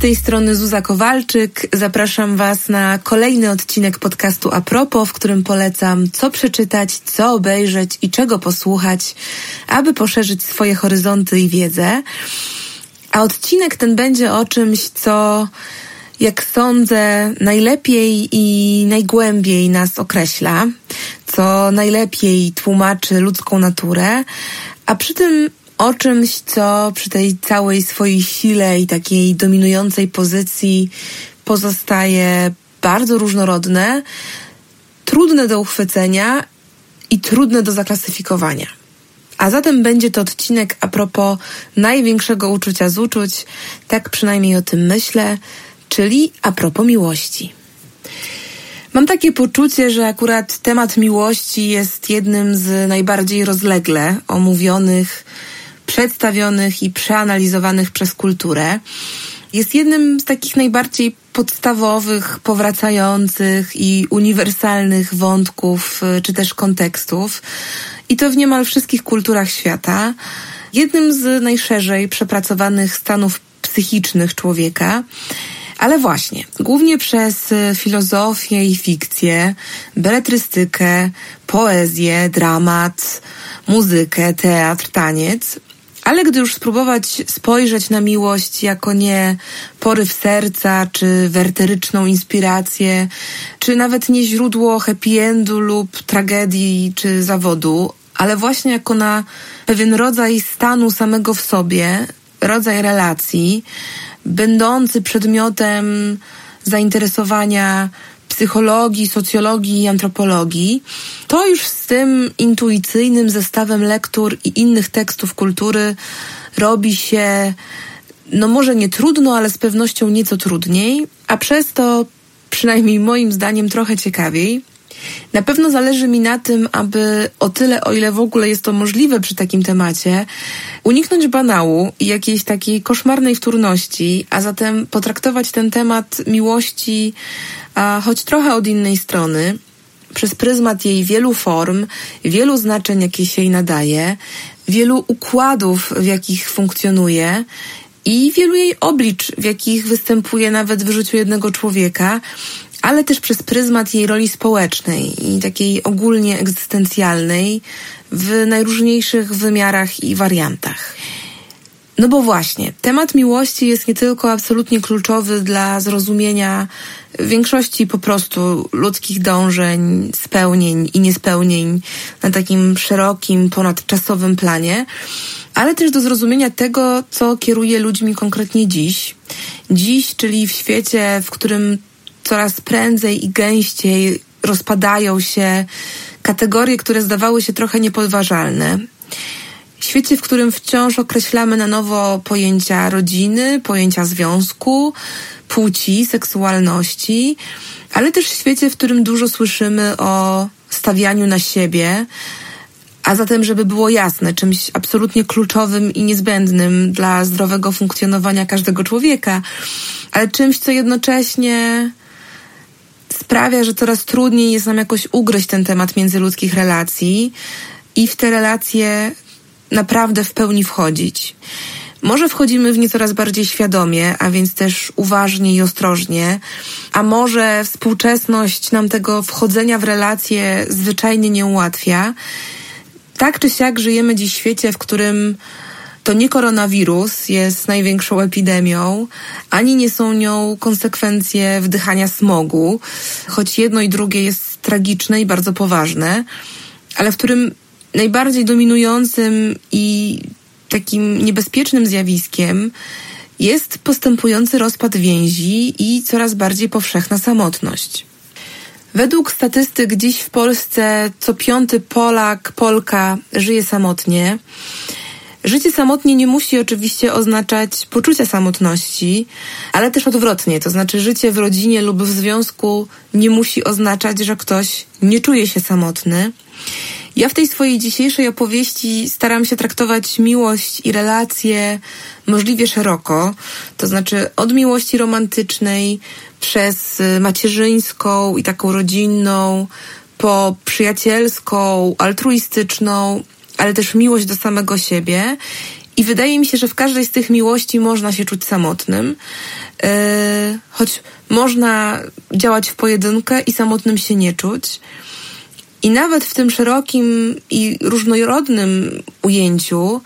tej strony Zuza Kowalczyk. Zapraszam Was na kolejny odcinek podcastu Apropo, w którym polecam co przeczytać, co obejrzeć i czego posłuchać, aby poszerzyć swoje horyzonty i wiedzę. A odcinek ten będzie o czymś, co jak sądzę, najlepiej i najgłębiej nas określa, co najlepiej tłumaczy ludzką naturę, a przy tym o czymś, co przy tej całej swojej sile i takiej dominującej pozycji pozostaje bardzo różnorodne, trudne do uchwycenia i trudne do zaklasyfikowania. A zatem będzie to odcinek a propos największego uczucia z uczuć, tak przynajmniej o tym myślę, czyli a propos miłości. Mam takie poczucie, że akurat temat miłości jest jednym z najbardziej rozlegle omówionych, przedstawionych i przeanalizowanych przez kulturę. Jest jednym z takich najbardziej podstawowych, powracających i uniwersalnych wątków czy też kontekstów. I to w niemal wszystkich kulturach świata. Jednym z najszerzej przepracowanych stanów psychicznych człowieka. Ale właśnie, głównie przez filozofię i fikcję, beletrystykę, poezję, dramat, muzykę, teatr, taniec, ale gdy już spróbować spojrzeć na miłość jako nie poryw serca, czy werteryczną inspirację, czy nawet nie źródło happy endu lub tragedii, czy zawodu, ale właśnie jako na pewien rodzaj stanu samego w sobie, rodzaj relacji, będący przedmiotem zainteresowania psychologii, socjologii i antropologii, to już z tym intuicyjnym zestawem lektur i innych tekstów kultury robi się, no może nie trudno, ale z pewnością nieco trudniej, a przez to, przynajmniej moim zdaniem, trochę ciekawiej. Na pewno zależy mi na tym, aby o tyle, o ile w ogóle jest to możliwe przy takim temacie, uniknąć banału i jakiejś takiej koszmarnej wtórności, a zatem potraktować ten temat miłości, a choć trochę od innej strony, przez pryzmat jej wielu form, wielu znaczeń, jakie się jej nadaje, wielu układów, w jakich funkcjonuje i wielu jej oblicz, w jakich występuje nawet w życiu jednego człowieka, ale też przez pryzmat jej roli społecznej i takiej ogólnie egzystencjalnej w najróżniejszych wymiarach i wariantach. No bo właśnie, temat miłości jest nie tylko absolutnie kluczowy dla zrozumienia większości po prostu ludzkich dążeń, spełnień i niespełnień na takim szerokim, ponadczasowym planie, ale też do zrozumienia tego, co kieruje ludźmi konkretnie dziś. Dziś, czyli w świecie, w którym coraz prędzej i gęściej rozpadają się kategorie, które zdawały się trochę niepodważalne. W świecie, w którym wciąż określamy na nowo pojęcia rodziny, pojęcia związku, płci, seksualności, ale też w świecie, w którym dużo słyszymy o stawianiu na siebie, a zatem, żeby było jasne, czymś absolutnie kluczowym i niezbędnym dla zdrowego funkcjonowania każdego człowieka, ale czymś, co jednocześnie sprawia, że coraz trudniej jest nam jakoś ugryźć ten temat międzyludzkich relacji i w te relacje naprawdę w pełni wchodzić. Może wchodzimy w nie coraz bardziej świadomie, a więc też uważnie i ostrożnie, a może współczesność nam tego wchodzenia w relacje zwyczajnie nie ułatwia. Tak czy siak żyjemy dziś w świecie, w którym to nie koronawirus jest największą epidemią, ani nie są nią konsekwencje wdychania smogu, choć jedno i drugie jest tragiczne i bardzo poważne, ale w którym najbardziej dominującym i takim niebezpiecznym zjawiskiem jest postępujący rozpad więzi i coraz bardziej powszechna samotność. Według statystyk dziś w Polsce co piąty Polak, Polka żyje samotnie. Życie samotnie nie musi oczywiście oznaczać poczucia samotności, ale też odwrotnie, to znaczy życie w rodzinie lub w związku nie musi oznaczać, że ktoś nie czuje się samotny. Ja w tej swojej dzisiejszej opowieści staram się traktować miłość i relacje możliwie szeroko, to znaczy od miłości romantycznej przez macierzyńską i taką rodzinną, po przyjacielską, altruistyczną, ale też miłość do samego siebie. I wydaje mi się, że w każdej z tych miłości można się czuć samotnym. choć można działać w pojedynkę i samotnym się nie czuć. I nawet w tym szerokim i różnorodnym ujęciu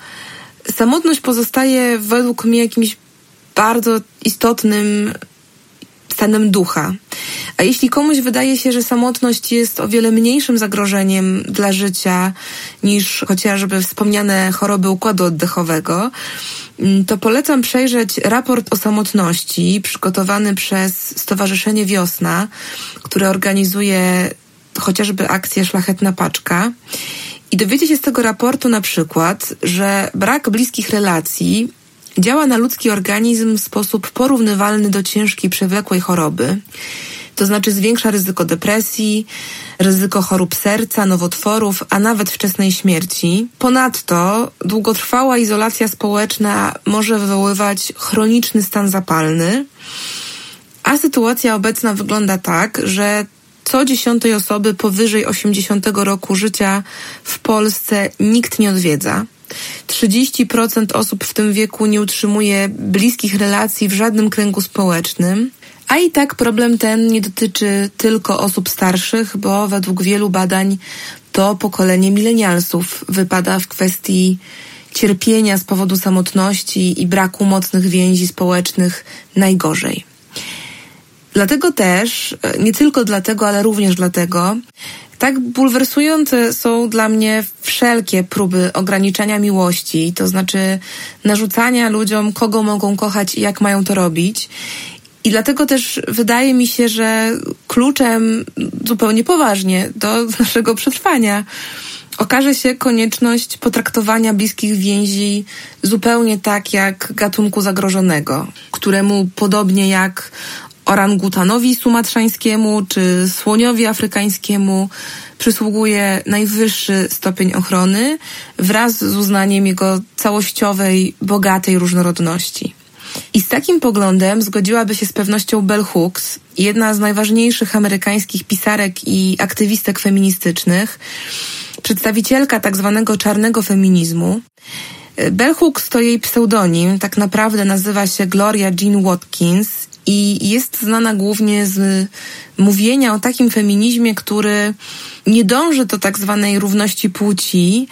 samotność pozostaje według mnie jakimś bardzo istotnym stanem ducha. A jeśli komuś wydaje się, że samotność jest o wiele mniejszym zagrożeniem dla życia niż chociażby wspomniane choroby układu oddechowego, mm, to polecam przejrzeć raport o samotności przygotowany przez Stowarzyszenie Wiosna, które organizuje chociażby akcję Szlachetna Paczka. I dowiecie się z tego raportu na przykład, że brak bliskich relacji działa na ludzki organizm w sposób porównywalny do ciężkiej, przewlekłej choroby. To znaczy zwiększa ryzyko depresji, ryzyko chorób serca, nowotworów, a nawet wczesnej śmierci. Ponadto długotrwała izolacja społeczna może wywoływać chroniczny stan zapalny, a sytuacja obecna wygląda tak, że co dziesiątej osoby powyżej 80 roku życia w Polsce nikt nie odwiedza. 30% osób w tym wieku nie utrzymuje bliskich relacji w żadnym kręgu społecznym. A i tak problem ten nie dotyczy tylko osób starszych, bo według wielu badań to pokolenie milenialsów wypada w kwestii cierpienia z powodu samotności i braku mocnych więzi społecznych najgorzej. Dlatego też, nie tylko dlatego, ale również dlatego, tak bulwersujące są dla mnie wszelkie próby ograniczania miłości, to znaczy narzucania ludziom, kogo mogą kochać i jak mają to robić. I dlatego też wydaje mi się, że kluczem zupełnie poważnie do naszego przetrwania okaże się konieczność potraktowania bliskich więzi zupełnie tak jak gatunku zagrożonego, któremu podobnie jak orangutanowi sumatrzańskiemu czy słoniowi afrykańskiemu przysługuje najwyższy stopień ochrony wraz z uznaniem jego całościowej, bogatej różnorodności. I z takim poglądem zgodziłaby się z pewnością Bell Hooks, jedna z najważniejszych amerykańskich pisarek i aktywistek feministycznych, przedstawicielka tak zwanego czarnego feminizmu. Bell Hooks to jej pseudonim, tak naprawdę nazywa się Gloria Jean Watkins i jest znana głównie z mówienia o takim feminizmie, który nie dąży do tak zwanej równości płci,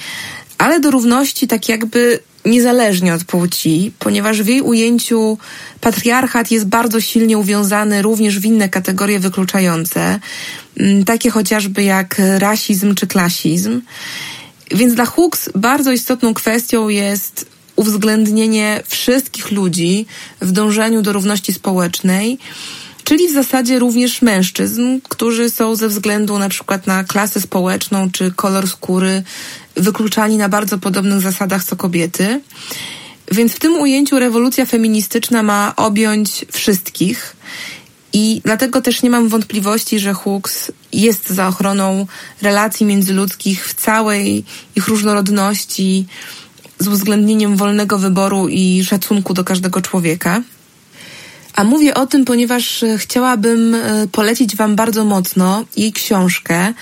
ale do równości tak jakby niezależnie od płci, ponieważ w jej ujęciu patriarchat jest bardzo silnie uwiązany również w inne kategorie wykluczające, mm, takie chociażby jak rasizm czy klasizm. Więc dla Hooks bardzo istotną kwestią jest uwzględnienie wszystkich ludzi w dążeniu do równości społecznej, czyli w zasadzie również mężczyzn, którzy są ze względu na przykład na klasę społeczną czy kolor skóry wykluczani na bardzo podobnych zasadach co kobiety. Więc w tym ujęciu rewolucja feministyczna ma objąć wszystkich. I dlatego też nie mam wątpliwości, że Hooks jest za ochroną relacji międzyludzkich w całej ich różnorodności, z uwzględnieniem wolnego wyboru i szacunku do każdego człowieka. A mówię o tym, ponieważ e, chciałabym e, polecić Wam bardzo mocno jej książkę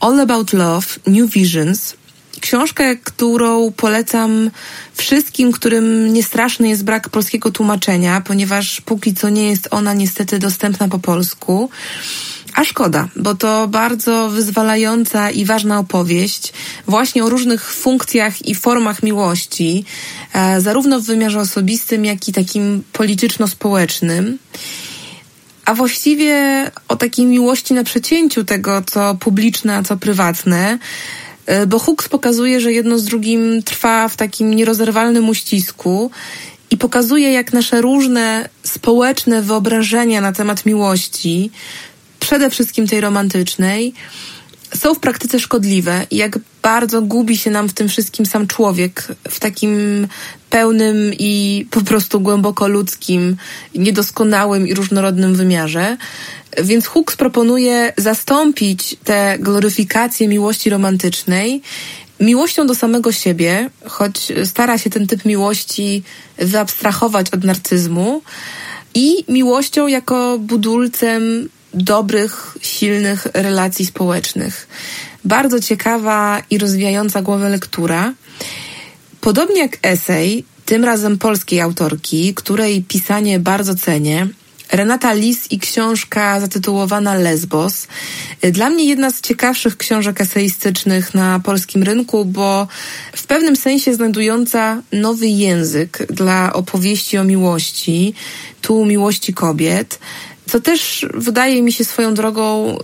All About Love New Visions. Książkę, którą polecam wszystkim, którym niestraszny jest brak polskiego tłumaczenia, ponieważ póki co nie jest ona niestety dostępna po polsku. A szkoda, bo to bardzo wyzwalająca i ważna opowieść właśnie o różnych funkcjach i formach miłości, e, zarówno w wymiarze osobistym, jak i takim polityczno-społecznym. A właściwie o takiej miłości na przecięciu tego, co publiczne, a co prywatne, e, bo Hooks pokazuje, że jedno z drugim trwa w takim nierozerwalnym uścisku i pokazuje, jak nasze różne społeczne wyobrażenia na temat miłości przede wszystkim tej romantycznej, są w praktyce szkodliwe i jak bardzo gubi się nam w tym wszystkim sam człowiek w takim pełnym i po prostu głęboko ludzkim, niedoskonałym i różnorodnym wymiarze. Więc Hooks proponuje zastąpić tę gloryfikację miłości romantycznej miłością do samego siebie, choć stara się ten typ miłości wyabstrahować od narcyzmu, i miłością jako budulcem dobrych, silnych relacji społecznych. Bardzo ciekawa i rozwijająca głowę lektura. Podobnie jak esej, tym razem polskiej autorki, której pisanie bardzo cenię. Renata Lis i książka zatytułowana Lesbos. Dla mnie jedna z ciekawszych książek eseistycznych na polskim rynku, bo w pewnym sensie znajdująca nowy język dla opowieści o miłości, tu miłości kobiet co też wydaje mi się swoją drogą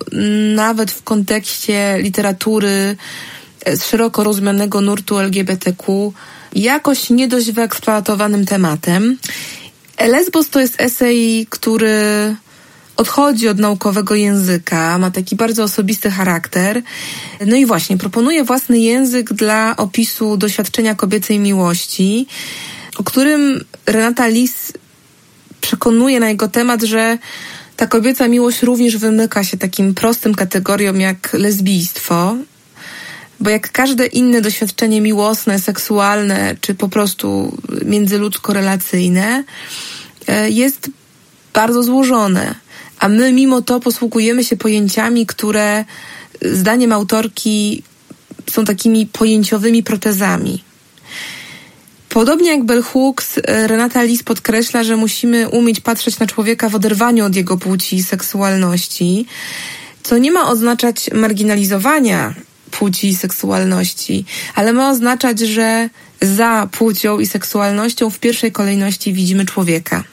nawet w kontekście literatury z szeroko rozumianego nurtu LGBTQ jakoś nie dość wyeksploatowanym tematem. Lesbos to jest esej, który odchodzi od naukowego języka, ma taki bardzo osobisty charakter. No i właśnie, proponuje własny język dla opisu doświadczenia kobiecej miłości, o którym Renata Lis przekonuje na jego temat, że ta kobieca miłość również wymyka się takim prostym kategoriom jak lesbijstwo, bo jak każde inne doświadczenie miłosne, seksualne, czy po prostu międzyludzko-relacyjne, e, jest bardzo złożone. A my mimo to posługujemy się pojęciami, które zdaniem autorki są takimi pojęciowymi protezami. Podobnie jak Bell Hooks, e, Renata Lis podkreśla, że musimy umieć patrzeć na człowieka w oderwaniu od jego płci i seksualności, co nie ma oznaczać marginalizowania płci i seksualności, ale ma oznaczać, że za płcią i seksualnością w pierwszej kolejności widzimy człowieka.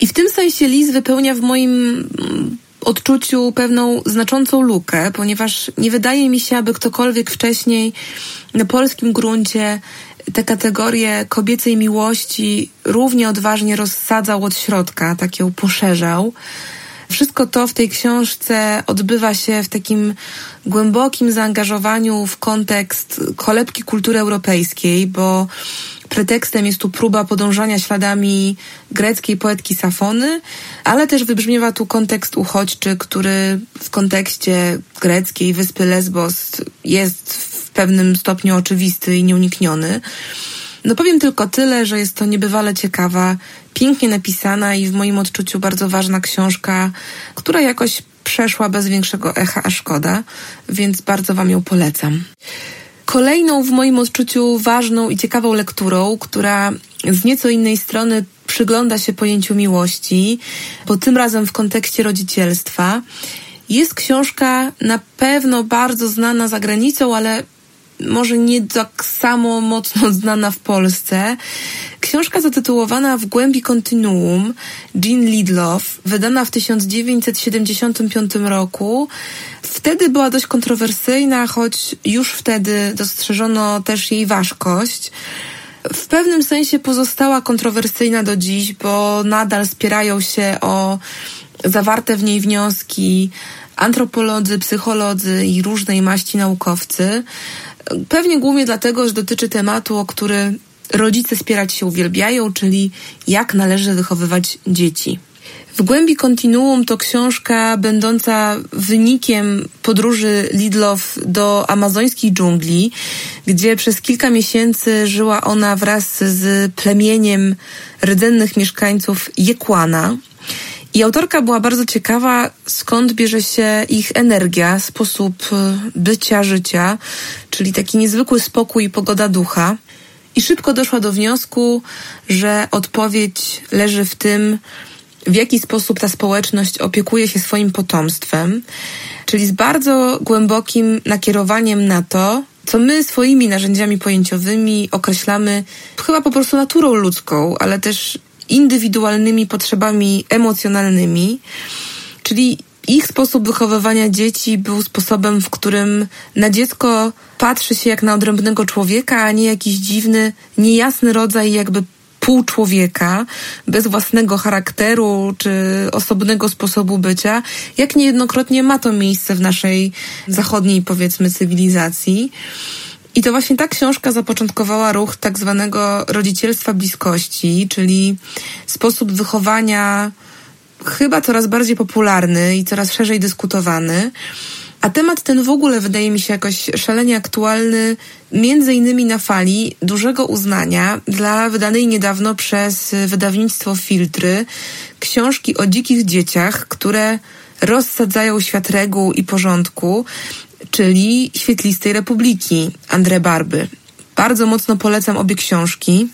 I w tym sensie Liz wypełnia w moim mm, odczuciu pewną znaczącą lukę, ponieważ nie wydaje mi się, aby ktokolwiek wcześniej na polskim gruncie te kategorie kobiecej miłości równie odważnie rozsadzał od środka, tak ją poszerzał. Wszystko to w tej książce odbywa się w takim głębokim zaangażowaniu w kontekst kolebki kultury europejskiej, bo pretekstem jest tu próba podążania śladami greckiej poetki Safony, ale też wybrzmiewa tu kontekst uchodźczy, który w kontekście greckiej wyspy Lesbos jest pewnym stopniu oczywisty i nieunikniony. No powiem tylko tyle, że jest to niebywale ciekawa, pięknie napisana i w moim odczuciu bardzo ważna książka, która jakoś przeszła bez większego echa, a szkoda, więc bardzo Wam ją polecam. Kolejną w moim odczuciu ważną i ciekawą lekturą, która z nieco innej strony przygląda się pojęciu miłości, bo tym razem w kontekście rodzicielstwa, jest książka na pewno bardzo znana za granicą, ale może nie tak samo mocno znana w Polsce. Książka zatytułowana W głębi kontinuum Jean Lidlow, wydana w 1975 roku. Wtedy była dość kontrowersyjna, choć już wtedy dostrzeżono też jej ważkość. W pewnym sensie pozostała kontrowersyjna do dziś, bo nadal spierają się o zawarte w niej wnioski antropolodzy, psycholodzy i różnej maści naukowcy. Pewnie głównie dlatego, że dotyczy tematu, o który rodzice spierać się uwielbiają, czyli jak należy wychowywać dzieci. W głębi kontinuum to książka będąca wynikiem podróży Lidlow do amazońskiej dżungli, gdzie przez kilka miesięcy żyła ona wraz z plemieniem rdzennych mieszkańców Jekłana. I autorka była bardzo ciekawa, skąd bierze się ich energia, sposób e, bycia, życia, czyli taki niezwykły spokój i pogoda ducha. I szybko doszła do wniosku, że odpowiedź leży w tym, w jaki sposób ta społeczność opiekuje się swoim potomstwem, czyli z bardzo głębokim nakierowaniem na to, co my swoimi narzędziami pojęciowymi określamy chyba po prostu naturą ludzką, ale też indywidualnymi potrzebami emocjonalnymi, czyli ich sposób wychowywania dzieci był sposobem, w którym na dziecko patrzy się jak na odrębnego człowieka, a nie jakiś dziwny, niejasny rodzaj jakby pół człowieka, bez własnego charakteru czy osobnego sposobu bycia, jak niejednokrotnie ma to miejsce w naszej zachodniej, powiedzmy, cywilizacji. I to właśnie ta książka zapoczątkowała ruch tak zwanego rodzicielstwa bliskości, czyli sposób wychowania chyba coraz bardziej popularny i coraz szerzej dyskutowany. A temat ten w ogóle wydaje mi się jakoś szalenie aktualny, między innymi na fali dużego uznania dla wydanej niedawno przez wydawnictwo Filtry książki o dzikich dzieciach, które rozsadzają świat reguł i porządku, czyli Świetlistej Republiki André Barby. Bardzo mocno polecam obie książki.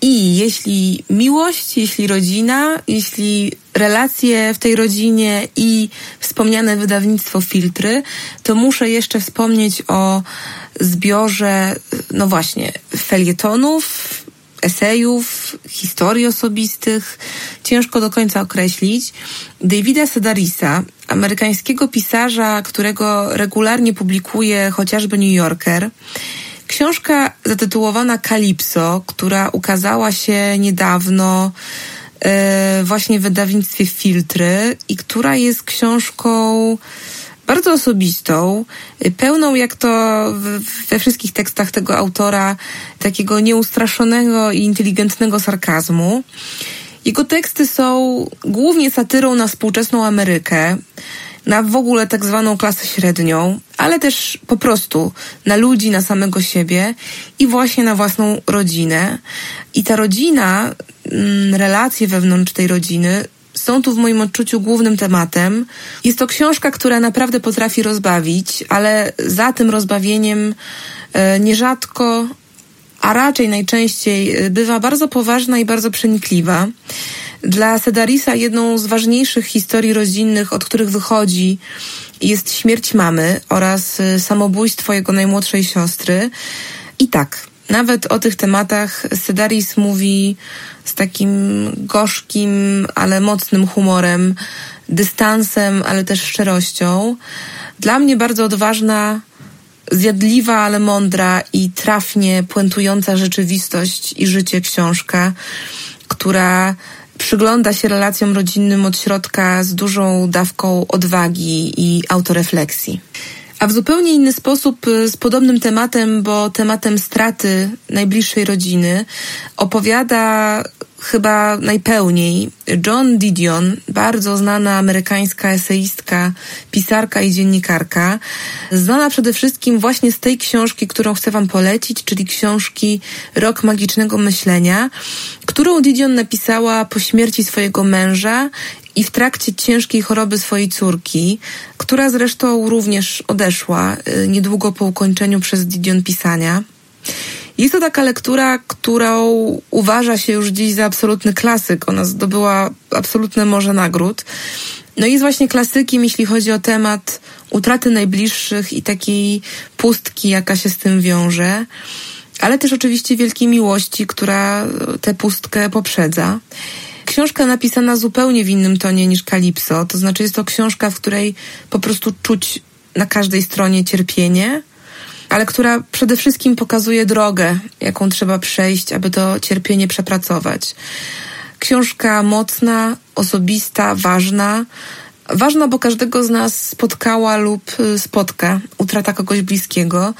I jeśli miłość, jeśli rodzina, jeśli relacje w tej rodzinie i wspomniane wydawnictwo filtry, to muszę jeszcze wspomnieć o zbiorze, no właśnie, felietonów, esejów, historii osobistych, ciężko do końca określić, Davida Sedarisa, amerykańskiego pisarza, którego regularnie publikuje chociażby New Yorker. Książka zatytułowana Kalipso, która ukazała się niedawno e, właśnie w wydawnictwie Filtry i która jest książką bardzo osobistą, pełną jak to we wszystkich tekstach tego autora, takiego nieustraszonego i inteligentnego sarkazmu. Jego teksty są głównie satyrą na współczesną Amerykę, na w ogóle tak zwaną klasę średnią, ale też po prostu na ludzi, na samego siebie i właśnie na własną rodzinę. I ta rodzina, mm, relacje wewnątrz tej rodziny są tu w moim odczuciu głównym tematem. Jest to książka, która naprawdę potrafi rozbawić, ale za tym rozbawieniem e, nierzadko, a raczej najczęściej e, bywa bardzo poważna i bardzo przenikliwa. Dla Sedarisa jedną z ważniejszych historii rodzinnych, od których wychodzi, jest śmierć mamy oraz e, samobójstwo jego najmłodszej siostry. I tak, nawet o tych tematach Sedaris mówi z takim gorzkim, ale mocnym humorem, dystansem, ale też szczerością. Dla mnie bardzo odważna, zjadliwa, ale mądra i trafnie puentująca rzeczywistość i życie książka, która przygląda się relacjom rodzinnym od środka z dużą dawką odwagi i autorefleksji. A w zupełnie inny sposób y, z podobnym tematem, bo tematem straty najbliższej rodziny, opowiada chyba najpełniej John Didion, bardzo znana amerykańska eseistka, pisarka i dziennikarka, znana przede wszystkim właśnie z tej książki, którą chcę Wam polecić, czyli książki Rok Magicznego Myślenia, którą Didion napisała po śmierci swojego męża i w trakcie ciężkiej choroby swojej córki, która zresztą również odeszła y, niedługo po ukończeniu przez Didion pisania. Jest to taka lektura, którą uważa się już dziś za absolutny klasyk. Ona zdobyła absolutne morze nagród. No i jest właśnie klasykiem, jeśli chodzi o temat utraty najbliższych i takiej pustki, jaka się z tym wiąże, ale też oczywiście wielkiej miłości, która tę pustkę poprzedza. Książka napisana zupełnie w innym tonie niż Kalipso, to znaczy jest to książka, w której po prostu czuć na każdej stronie cierpienie, ale która przede wszystkim pokazuje drogę, jaką trzeba przejść, aby to cierpienie przepracować. Książka mocna, osobista, ważna. Ważna, bo każdego z nas spotkała lub y, spotka utrata kogoś bliskiego,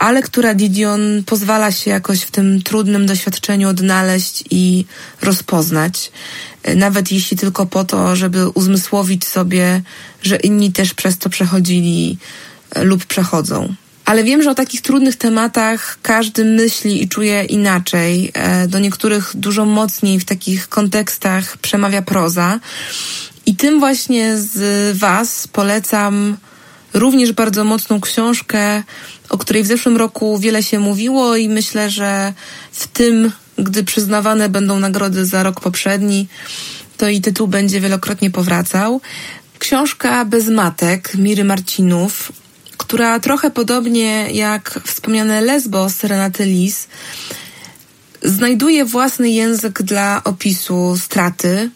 ale która Didion pozwala się jakoś w tym trudnym doświadczeniu odnaleźć i rozpoznać. Y, nawet jeśli tylko po to, żeby uzmysłowić sobie, że inni też przez to przechodzili y, lub przechodzą. Ale wiem, że o takich trudnych tematach każdy myśli i czuje inaczej. E, do niektórych dużo mocniej w takich kontekstach przemawia proza. I tym właśnie z Was polecam również bardzo mocną książkę, o której w zeszłym roku wiele się mówiło i myślę, że w tym, gdy przyznawane będą nagrody za rok poprzedni, to i tytuł będzie wielokrotnie powracał. Książka Bez matek Miry Marcinów która trochę podobnie jak wspomniane Lesbos Renaty Lis znajduje własny język dla opisu straty,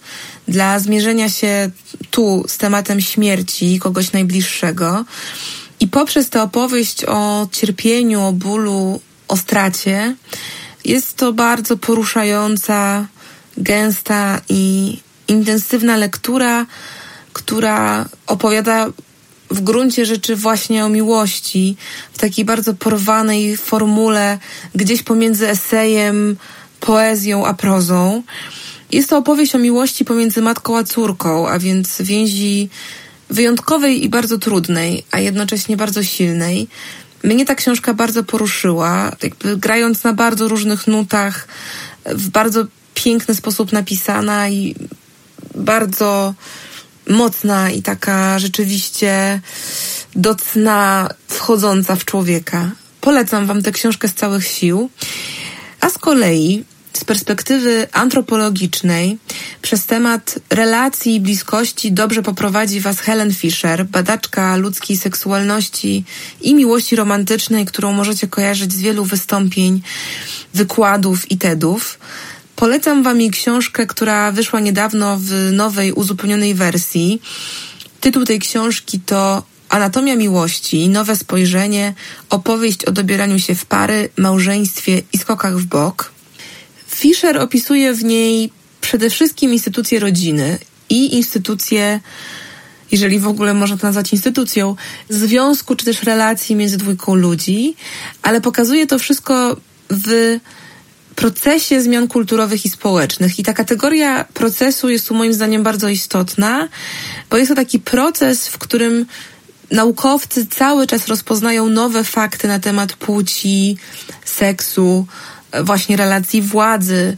dla zmierzenia się tu z tematem śmierci kogoś najbliższego. I poprzez tę opowieść o cierpieniu, o bólu, o stracie, jest to bardzo poruszająca, gęsta i intensywna lektura, która opowiada w gruncie rzeczy właśnie o miłości, w takiej bardzo porwanej formule, gdzieś pomiędzy esejem, poezją a prozą. Jest to opowieść o miłości pomiędzy matką a córką, a więc więzi wyjątkowej i bardzo trudnej, a jednocześnie bardzo silnej. Mnie ta książka bardzo poruszyła, jakby grając na bardzo różnych nutach, w bardzo piękny sposób napisana i bardzo mocna i taka rzeczywiście do cna wchodząca w człowieka. Polecam Wam tę książkę z całych sił. A z kolei z perspektywy antropologicznej przez temat relacji i bliskości dobrze poprowadzi Was Helen Fisher, badaczka ludzkiej seksualności i miłości romantycznej, którą możecie kojarzyć z wielu wystąpień, wykładów i TEDów. Polecam Wam jej książkę, która wyszła niedawno w nowej, uzupełnionej wersji. Tytuł tej książki to Anatomia miłości, nowe spojrzenie, opowieść o dobieraniu się w pary, małżeństwie i skokach w bok. Fisher opisuje w niej przede wszystkim instytucje rodziny i instytucje, jeżeli w ogóle można to nazwać instytucją, związku czy też relacji między dwójką ludzi, ale pokazuje to wszystko w procesie zmian kulturowych i społecznych. I ta kategoria procesu jest tu moim zdaniem bardzo istotna, bo jest to taki proces, w którym naukowcy cały czas rozpoznają nowe fakty na temat płci, seksu, właśnie relacji władzy,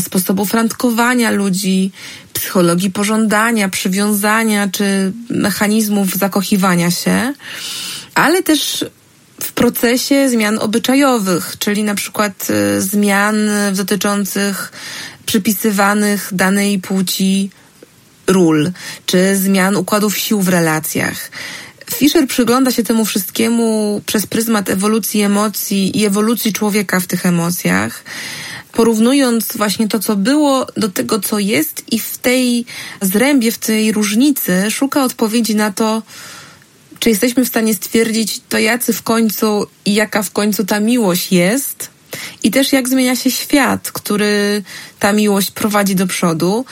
sposobów randkowania ludzi, psychologii pożądania, przywiązania czy mechanizmów zakochiwania się, ale też w procesie zmian obyczajowych, czyli na przykład y, zmian dotyczących przypisywanych danej płci ról, czy zmian układów sił w relacjach. Fischer przygląda się temu wszystkiemu przez pryzmat ewolucji emocji i ewolucji człowieka w tych emocjach, porównując właśnie to, co było, do tego, co jest, i w tej zrębie, w tej różnicy szuka odpowiedzi na to, czy jesteśmy w stanie stwierdzić to, jacy w końcu i jaka w końcu ta miłość jest, i też jak zmienia się świat, który ta miłość prowadzi do przodu.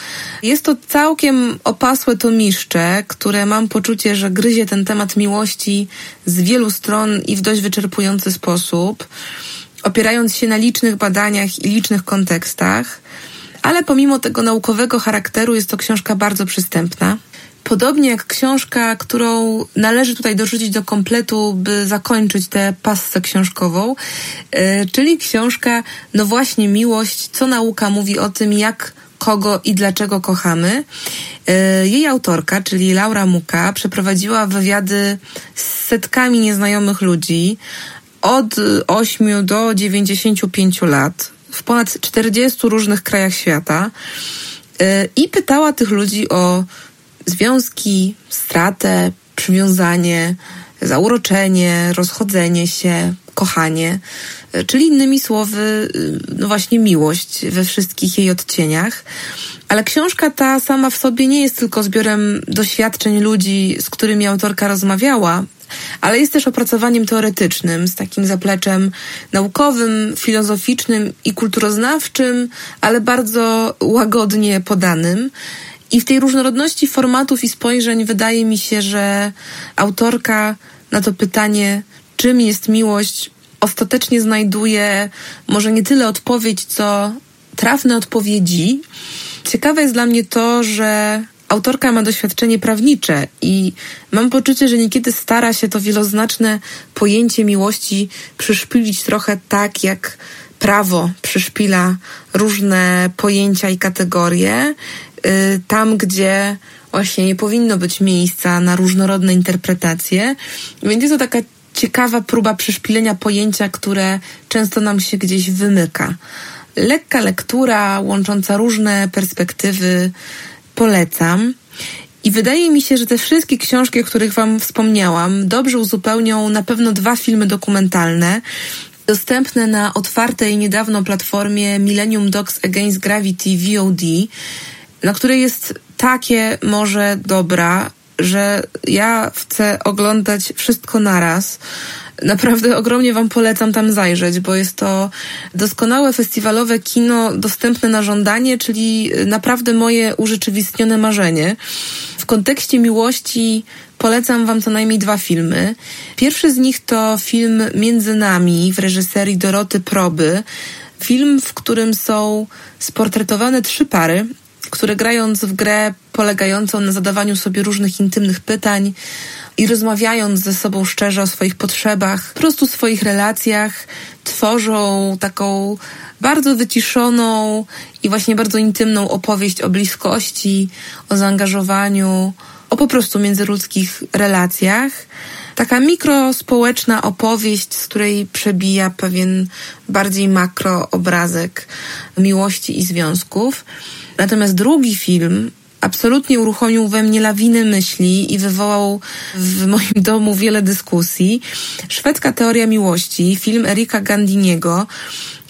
Jest to całkiem opasłe to miszcze, które mam poczucie, że gryzie ten temat miłości z wielu stron i w dość wyczerpujący sposób, opierając się na licznych badaniach i licznych kontekstach. Ale pomimo tego naukowego charakteru jest to książka bardzo przystępna. Podobnie jak książka, którą należy tutaj dorzucić do kompletu, by zakończyć tę passę książkową, yy, czyli książka, no właśnie, Miłość, co nauka mówi o tym, jak kogo i dlaczego kochamy. E, jej autorka, czyli Laura Muka, przeprowadziła wywiady z setkami nieznajomych ludzi od 8 do 95 lat w ponad 40 różnych krajach świata e, i pytała tych ludzi o związki, stratę, przywiązanie, zauroczenie, rozchodzenie się, kochanie, czyli innymi słowy, no właśnie miłość we wszystkich jej odcieniach. Ale książka ta sama w sobie nie jest tylko zbiorem doświadczeń ludzi, z którymi autorka rozmawiała, ale jest też opracowaniem teoretycznym, z takim zapleczem naukowym, filozoficznym i kulturoznawczym, ale bardzo łagodnie podanym. I w tej różnorodności formatów i spojrzeń wydaje mi się, że autorka na to pytanie, czym jest miłość, ostatecznie znajduje może nie tyle odpowiedź, co trafne odpowiedzi. Ciekawe jest dla mnie to, że autorka ma doświadczenie prawnicze i mam poczucie, że niekiedy stara się to wieloznaczne pojęcie miłości przyszpilić trochę tak, jak prawo przyszpila różne pojęcia i kategorie tam, gdzie właśnie nie powinno być miejsca na różnorodne interpretacje. Jest to taka ciekawa próba przyszpilenia pojęcia, które często nam się gdzieś wymyka. Lekka lektura, łącząca różne perspektywy, polecam. I wydaje mi się, że te wszystkie książki, o których Wam wspomniałam, dobrze uzupełnią na pewno dwa filmy dokumentalne, dostępne na otwartej niedawno platformie Millennium Dogs Against Gravity VOD na której jest takie morze dobra, że ja chcę oglądać wszystko naraz. Naprawdę ogromnie Wam polecam tam zajrzeć, bo jest to doskonałe festiwalowe kino dostępne na żądanie, czyli naprawdę moje urzeczywistnione marzenie. W kontekście miłości polecam Wam co najmniej dwa filmy. Pierwszy z nich to film Między nami w reżyserii Doroty Proby. Film, w którym są sportretowane trzy pary, które grając w grę polegającą na zadawaniu sobie różnych intymnych pytań i rozmawiając ze sobą szczerze o swoich potrzebach, po prostu swoich relacjach, tworzą taką bardzo wyciszoną i właśnie bardzo intymną opowieść o bliskości, o zaangażowaniu, o po prostu międzyludzkich relacjach. Taka mikrospołeczna opowieść, z której przebija pewien bardziej makroobrazek miłości i związków. Natomiast drugi film absolutnie uruchomił we mnie lawinę myśli i wywołał w moim domu wiele dyskusji. Szwedzka teoria miłości, film Erika Gandiniego,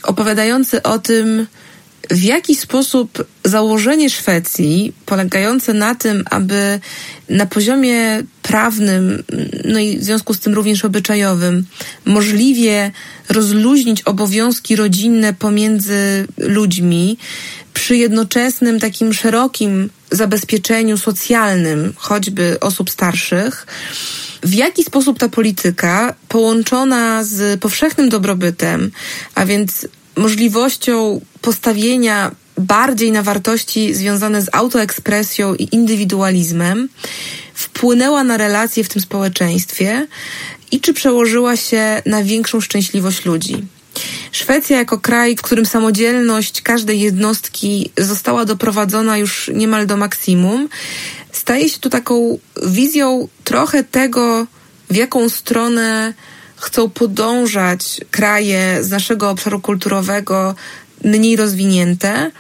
opowiadający o tym, w jaki sposób założenie Szwecji, polegające na tym, aby na poziomie prawnym, no i w związku z tym również obyczajowym, możliwie rozluźnić obowiązki rodzinne pomiędzy ludźmi, przy jednoczesnym takim szerokim zabezpieczeniu socjalnym, choćby osób starszych, w jaki sposób ta polityka połączona z powszechnym dobrobytem, a więc możliwością postawienia bardziej na wartości związane z autoekspresją i indywidualizmem, wpłynęła na relacje w tym społeczeństwie i czy przełożyła się na większą szczęśliwość ludzi. Szwecja jako kraj, w którym samodzielność każdej jednostki została doprowadzona już niemal do maksimum, staje się tu taką wizją trochę tego, w jaką stronę chcą podążać kraje z naszego obszaru kulturowego mniej rozwinięte.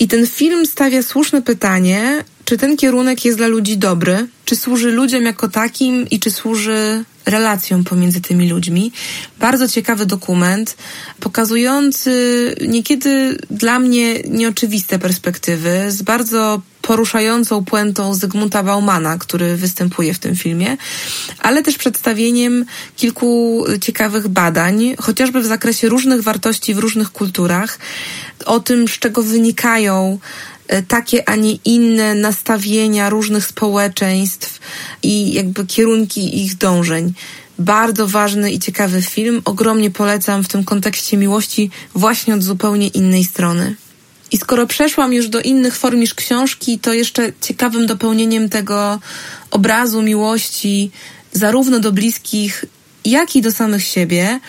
I ten film stawia słuszne pytanie, czy ten kierunek jest dla ludzi dobry, czy służy ludziom jako takim i czy służy relacjom pomiędzy tymi ludźmi. Bardzo ciekawy dokument, pokazujący niekiedy dla mnie nieoczywiste perspektywy, z bardzo poruszającą puentą Zygmunta Baumana, który występuje w tym filmie, ale też przedstawieniem kilku ciekawych badań, chociażby w zakresie różnych wartości w różnych kulturach, o tym, z czego wynikają takie, a nie inne nastawienia różnych społeczeństw i jakby kierunki ich dążeń. Bardzo ważny i ciekawy film. Ogromnie polecam w tym kontekście miłości właśnie od zupełnie innej strony. I skoro przeszłam już do innych form niż książki, to jeszcze ciekawym dopełnieniem tego obrazu miłości, zarówno do bliskich, jak i do samych siebie.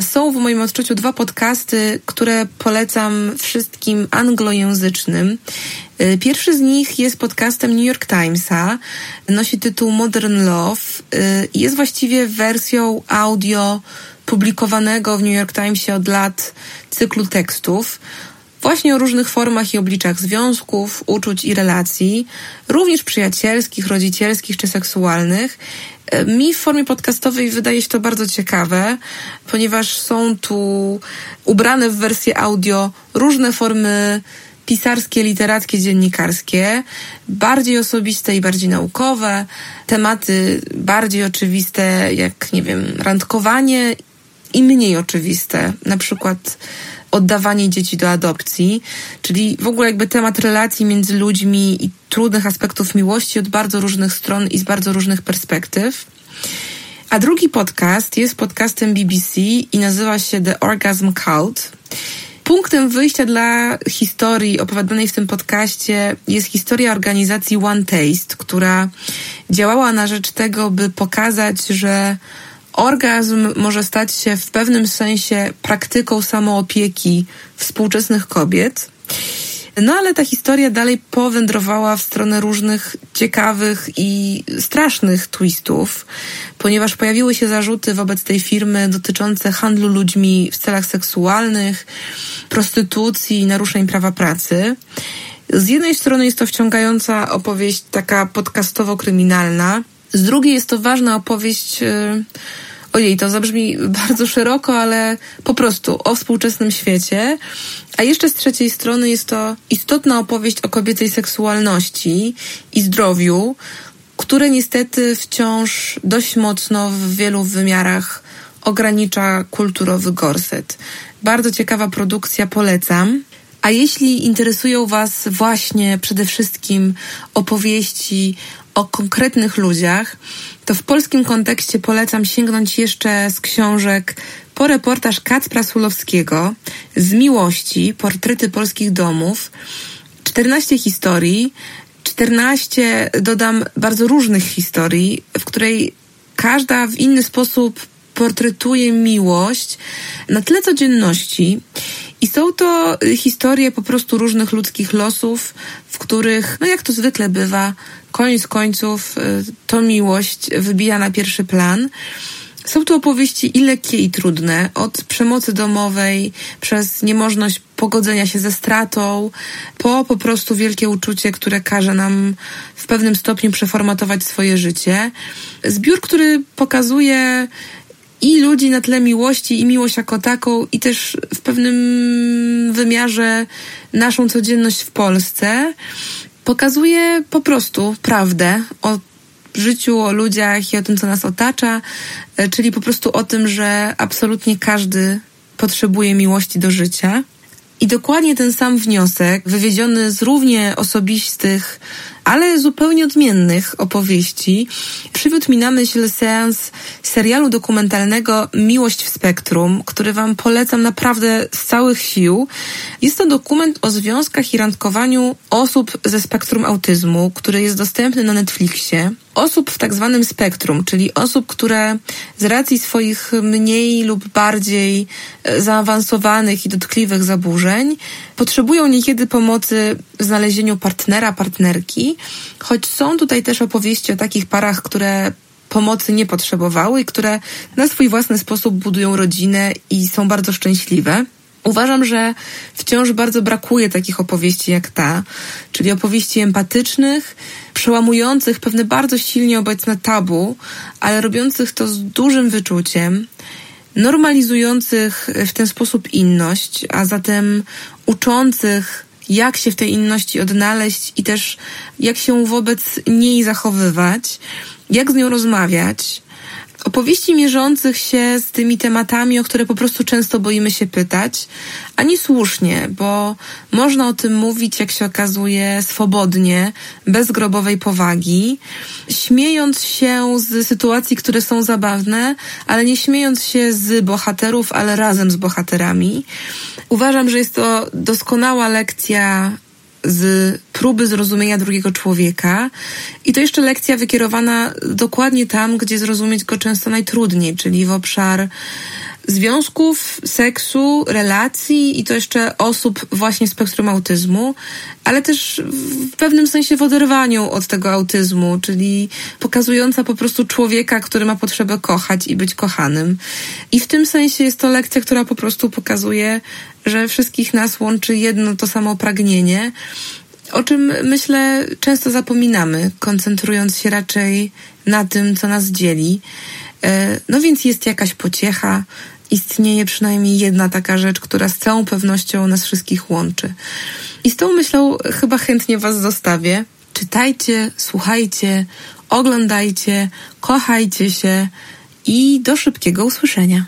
Są w moim odczuciu dwa podcasty, które polecam wszystkim anglojęzycznym. Y, pierwszy z nich jest podcastem New York Timesa. Nosi tytuł Modern Love y, jest właściwie wersją audio publikowanego w New York Timesie od lat cyklu tekstów właśnie o różnych formach i obliczach związków, uczuć i relacji, również przyjacielskich, rodzicielskich czy seksualnych. Mi w formie podcastowej wydaje się to bardzo ciekawe, ponieważ są tu ubrane w wersję audio różne formy pisarskie, literackie, dziennikarskie, bardziej osobiste i bardziej naukowe, tematy bardziej oczywiste, jak nie wiem, randkowanie i mniej oczywiste, na przykład oddawanie dzieci do adopcji, czyli w ogóle jakby temat relacji między ludźmi i trudnych aspektów miłości od bardzo różnych stron i z bardzo różnych perspektyw. A drugi podcast jest podcastem BBC i nazywa się The Orgasm Cult. Punktem wyjścia dla historii opowiadanej w tym podcaście jest historia organizacji One Taste, która działała na rzecz tego, by pokazać, że orgazm może stać się w pewnym sensie praktyką samoopieki współczesnych kobiet. No ale ta historia dalej powędrowała w stronę różnych ciekawych i strasznych twistów, ponieważ pojawiły się zarzuty wobec tej firmy dotyczące handlu ludźmi w celach seksualnych, prostytucji i naruszeń prawa pracy. Z jednej strony jest to wciągająca opowieść taka podcastowo-kryminalna, z drugiej jest to ważna opowieść y, ojej, to zabrzmi bardzo szeroko, ale po prostu o współczesnym świecie. A jeszcze z trzeciej strony jest to istotna opowieść o kobiecej seksualności i zdrowiu, które niestety wciąż dość mocno w wielu wymiarach ogranicza kulturowy gorset. Bardzo ciekawa produkcja, polecam. A jeśli interesują Was właśnie przede wszystkim opowieści o konkretnych ludziach, to w polskim kontekście polecam sięgnąć jeszcze z książek po reportaż Kacpra Sulowskiego z Miłości, portrety polskich domów, 14 historii, 14 dodam bardzo różnych historii, w której każda w inny sposób portretuje miłość na tle codzienności. I są to historie po prostu różnych ludzkich losów, w których, no jak to zwykle bywa, koniec końców y, to miłość wybija na pierwszy plan. Są to opowieści i lekkie, i trudne. Od przemocy domowej, przez niemożność pogodzenia się ze stratą, po po prostu wielkie uczucie, które każe nam w pewnym stopniu przeformatować swoje życie. Zbiór, który pokazuje i ludzi na tle miłości, i miłość jako taką, i też w pewnym wymiarze naszą codzienność w Polsce. Pokazuje po prostu prawdę o życiu, o ludziach i o tym, co nas otacza, e, czyli po prostu o tym, że absolutnie każdy potrzebuje miłości do życia. I dokładnie ten sam wniosek, wywiedziony z równie osobistych, ale zupełnie odmiennych opowieści, przywiódł mi na myśl seans serialu dokumentalnego Miłość w Spektrum, który Wam polecam naprawdę z całych sił. Jest to dokument o związkach i randkowaniu osób ze spektrum autyzmu, który jest dostępny na Netflixie osób w tak zwanym spektrum, czyli osób, które z racji swoich mniej lub bardziej e, zaawansowanych i dotkliwych zaburzeń potrzebują niekiedy pomocy w znalezieniu partnera, partnerki, choć są tutaj też opowieści o takich parach, które pomocy nie potrzebowały i które na swój własny sposób budują rodzinę i są bardzo szczęśliwe. Uważam, że wciąż bardzo brakuje takich opowieści jak ta, czyli opowieści empatycznych, przełamujących pewne bardzo silnie obecne tabu, ale robiących to z dużym wyczuciem, normalizujących w ten sposób inność, a zatem uczących, jak się w tej inności odnaleźć i też jak się wobec niej zachowywać, jak z nią rozmawiać, opowieści mierzących się z tymi tematami, o które po prostu często boimy się pytać, a nie słusznie, bo można o tym mówić, jak się okazuje, swobodnie, bez grobowej powagi, śmiejąc się z sytuacji, które są zabawne, ale nie śmiejąc się z bohaterów, ale razem z bohaterami. Uważam, że jest to doskonała lekcja z próby zrozumienia drugiego człowieka. I to jeszcze lekcja wykierowana dokładnie tam, gdzie zrozumieć go często najtrudniej, czyli w obszar związków, seksu, relacji i to jeszcze osób właśnie z spektrum autyzmu, ale też w pewnym sensie w oderwaniu od tego autyzmu, czyli pokazująca po prostu człowieka, który ma potrzebę kochać i być kochanym. I w tym sensie jest to lekcja, która po prostu pokazuje, że wszystkich nas łączy jedno to samo pragnienie, o czym myślę często zapominamy, koncentrując się raczej na tym, co nas dzieli. E, no więc jest jakaś pociecha, istnieje przynajmniej jedna taka rzecz, która z całą pewnością nas wszystkich łączy. I z tą myślą chyba chętnie Was zostawię. Czytajcie, słuchajcie, oglądajcie, kochajcie się i do szybkiego usłyszenia.